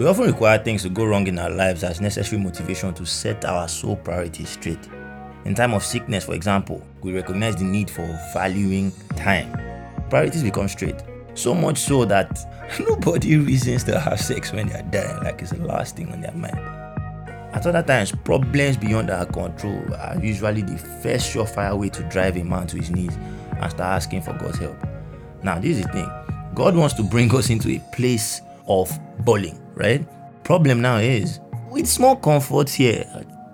We often require things to go wrong in our lives as necessary motivation to set our sole priorities straight. In time of sickness, for example, we recognize the need for valuing time. Priorities become straight. So much so that nobody reasons to have sex when they are dying, like it's the last thing on their mind. At other times, problems beyond our control are usually the first surefire way to drive a man to his knees and start asking for God's help. Now, this is the thing God wants to bring us into a place of bowling, right? Problem now is with small comforts here,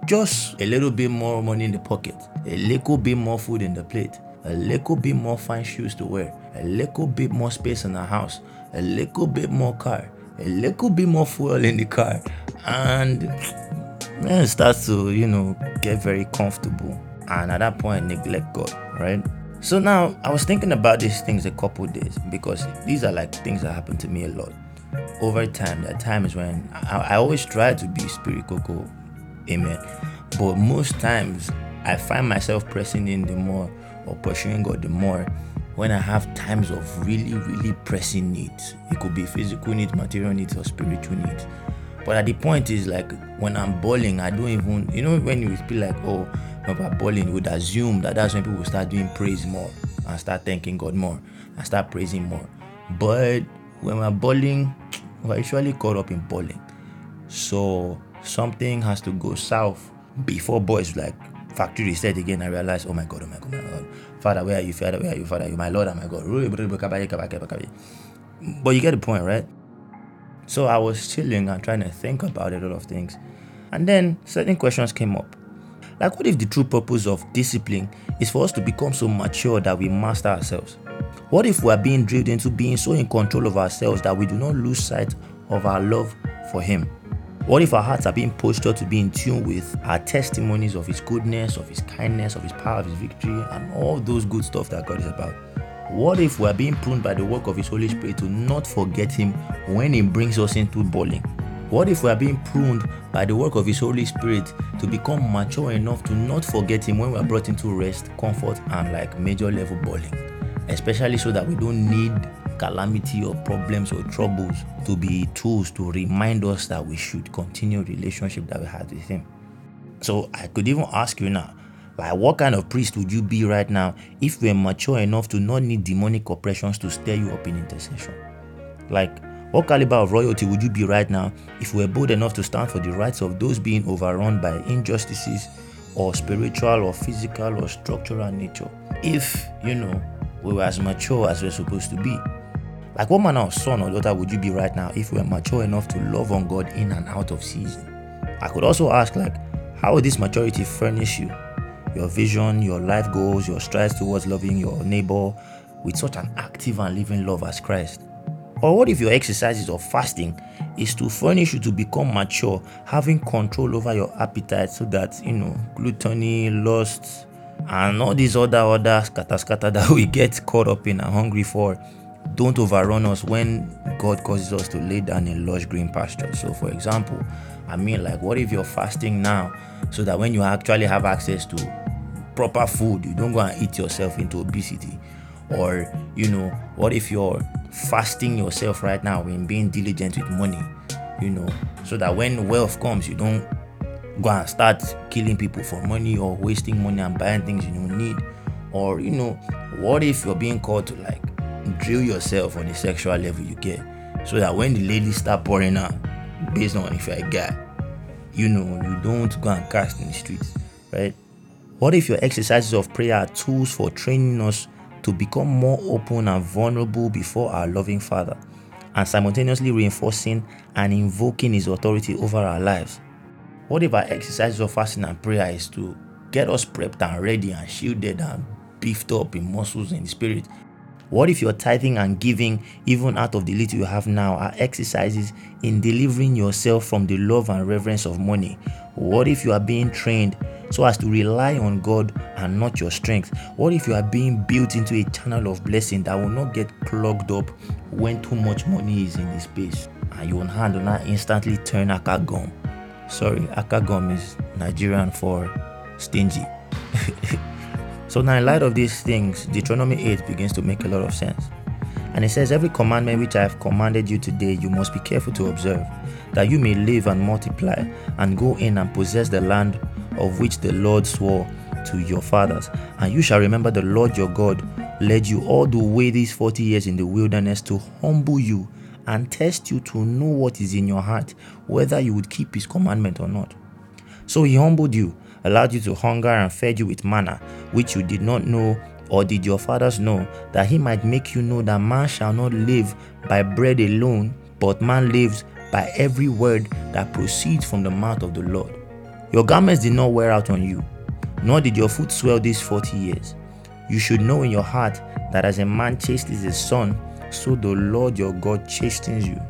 just a little bit more money in the pocket, a little bit more food in the plate, a little bit more fine shoes to wear, a little bit more space in the house, a little bit more car, a little bit more fuel in the car, and then it starts to, you know, get very comfortable. And at that point, neglect God, right? So now I was thinking about these things a couple days because these are like things that happen to me a lot. Over time, there are times when I, I always try to be spirit coco, amen. But most times I find myself pressing in the more or pursuing God the more when I have times of really, really pressing needs. It could be physical needs, material needs, or spiritual needs. But at the point is like when I'm bowling, I don't even, you know, when you feel like, oh, about bowling, you would assume that that's when people start doing praise more and start thanking God more and start praising more. But when we're bowling, we're usually caught up in bowling. So something has to go south before boys like factory reset again. I realized, oh my God, oh my God, oh my God. Father, where are you? Father, where are you? Father, you my Lord and my God. But you get the point, right? So I was chilling and trying to think about a lot of things. And then certain questions came up. Like, what if the true purpose of discipline is for us to become so mature that we master ourselves? What if we are being drilled into being so in control of ourselves that we do not lose sight of our love for Him? What if our hearts are being postured to be in tune with our testimonies of His goodness, of His kindness, of His power, of His victory, and all those good stuff that God is about? What if we are being pruned by the work of His Holy Spirit to not forget Him when He brings us into bowling? What if we are being pruned by the work of His Holy Spirit to become mature enough to not forget Him when we are brought into rest, comfort, and like major level bowling? Especially so that we don't need calamity or problems or troubles to be tools to remind us that we should continue relationship that we had with Him. So I could even ask you now, like, what kind of priest would you be right now if you were mature enough to not need demonic oppressions to stir you up in intercession? Like, what caliber of royalty would you be right now if you were bold enough to stand for the rights of those being overrun by injustices or spiritual or physical or structural nature? If, you know, we were as mature as we're supposed to be. Like, what manner of son or daughter would you be right now if we were mature enough to love on God in and out of season? I could also ask, like, how would this maturity furnish you? your vision, your life goals, your strides towards loving your neighbor with such an active and living love as Christ? Or what if your exercises of fasting is to furnish you to become mature, having control over your appetite so that, you know, gluttony, lust, and all these other other scatter scatter that we get caught up in and hungry for don't overrun us when God causes us to lay down in lush green pasture. So, for example, I mean, like, what if you're fasting now so that when you actually have access to proper food you don't go and eat yourself into obesity or you know what if you're fasting yourself right now in being diligent with money you know so that when wealth comes you don't go and start killing people for money or wasting money and buying things you don't need. Or you know what if you're being called to like drill yourself on the sexual level you get? So that when the ladies start pouring out based on if you're a guy you know you don't go and cast in the streets right? What if your exercises of prayer are tools for training us to become more open and vulnerable before our loving Father and simultaneously reinforcing and invoking His authority over our lives? What if our exercises of fasting and prayer is to get us prepped and ready and shielded and beefed up in muscles and spirit? What if your tithing and giving, even out of the little you have now, are exercises in delivering yourself from the love and reverence of money? What if you are being trained so as to rely on God and not your strength? What if you are being built into a channel of blessing that will not get clogged up when too much money is in the space and your hand will not instantly turn akagum? Sorry, Akagom is Nigerian for stingy. so now, in light of these things, Deuteronomy 8 begins to make a lot of sense. And it says, Every commandment which I have commanded you today, you must be careful to observe that you may live and multiply, and go in and possess the land of which the Lord swore to your fathers. And you shall remember the Lord your God led you all the way these 40 years in the wilderness to humble you and test you to know what is in your heart, whether you would keep his commandment or not. So he humbled you, allowed you to hunger, and fed you with manna, which you did not know or did your fathers know, that he might make you know that man shall not live by bread alone, but man lives by every word that proceeds from the mouth of the Lord. Your garments did not wear out on you, nor did your foot swell these 40 years. You should know in your heart that as a man chastens his son, so the Lord your God chastens you.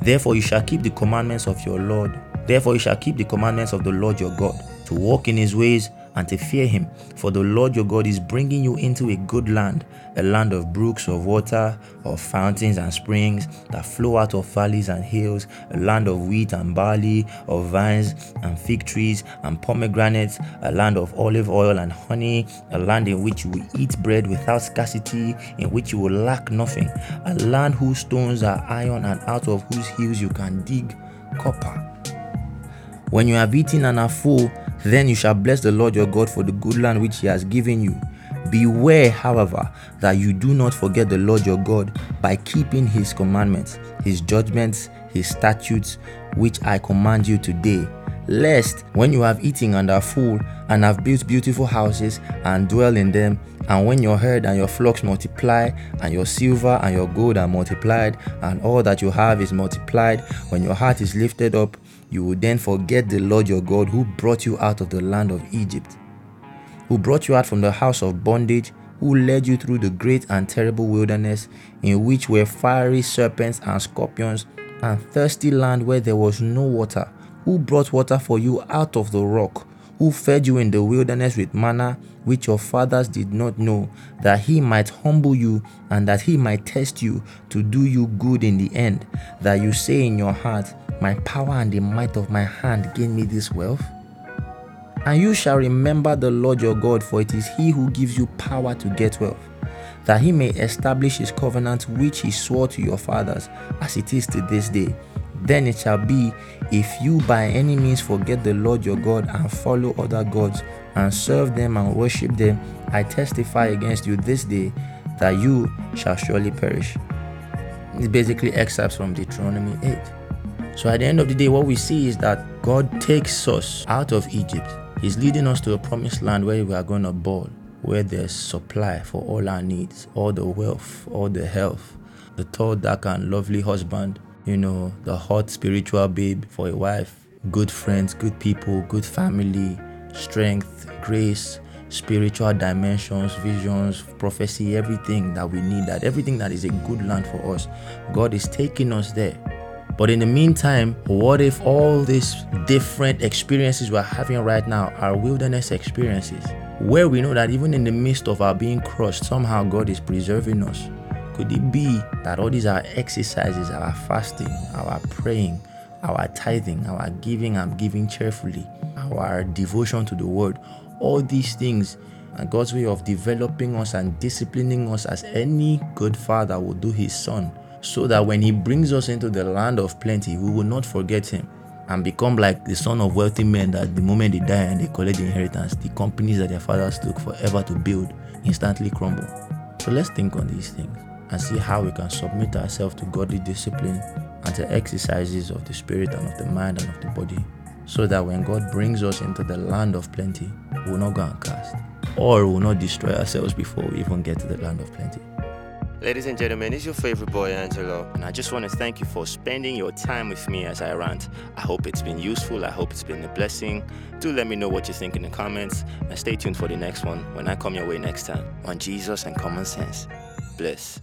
Therefore, you shall keep the commandments of your Lord. Therefore, you shall keep the commandments of the Lord your God, to walk in his ways and to fear him. For the Lord your God is bringing you into a good land, a land of brooks of water, of fountains and springs that flow out of valleys and hills, a land of wheat and barley, of vines and fig trees and pomegranates, a land of olive oil and honey, a land in which you will eat bread without scarcity, in which you will lack nothing, a land whose stones are iron and out of whose hills you can dig copper. When you have eaten and are full, then you shall bless the Lord your God for the good land which he has given you. Beware, however, that you do not forget the Lord your God by keeping his commandments, his judgments, his statutes, which I command you today. Lest when you have eaten and are full, and have built beautiful houses and dwell in them, and when your herd and your flocks multiply, and your silver and your gold are multiplied, and all that you have is multiplied, when your heart is lifted up, you will then forget the Lord your God who brought you out of the land of Egypt, who brought you out from the house of bondage, who led you through the great and terrible wilderness, in which were fiery serpents and scorpions, and thirsty land where there was no water, who brought water for you out of the rock who fed you in the wilderness with manna, which your fathers did not know, that he might humble you and that he might test you to do you good in the end, that you say in your heart, My power and the might of my hand gain me this wealth? And you shall remember the Lord your God, for it is he who gives you power to get wealth, that he may establish his covenant which he swore to your fathers, as it is to this day then it shall be, if you by any means forget the Lord your God and follow other gods and serve them and worship them, I testify against you this day that you shall surely perish. It's basically excerpts from Deuteronomy 8. So at the end of the day, what we see is that God takes us out of Egypt. He's leading us to a promised land where we are going to ball, where there's supply for all our needs, all the wealth, all the health, the tall, dark, and lovely husband you know, the hot spiritual babe for a wife, good friends, good people, good family, strength, grace, spiritual dimensions, visions, prophecy, everything that we need, that everything that is a good land for us. God is taking us there. But in the meantime, what if all these different experiences we're having right now are wilderness experiences? Where we know that even in the midst of our being crushed, somehow God is preserving us. Could it be that all these are exercises, our fasting, our praying, our tithing, our giving and giving cheerfully, our devotion to the word, all these things are God's way of developing us and disciplining us as any good father would do his son, so that when he brings us into the land of plenty, we will not forget him and become like the son of wealthy men that the moment they die and they collect the inheritance, the companies that their fathers took forever to build instantly crumble. So let's think on these things and see how we can submit ourselves to godly discipline and to exercises of the spirit and of the mind and of the body, so that when God brings us into the land of plenty, we will not go and cast, or we will not destroy ourselves before we even get to the land of plenty. Ladies and gentlemen, it's your favorite boy Angelo, and I just want to thank you for spending your time with me as I rant. I hope it's been useful, I hope it's been a blessing. Do let me know what you think in the comments, and stay tuned for the next one when I come your way next time on Jesus and Common Sense. Bless.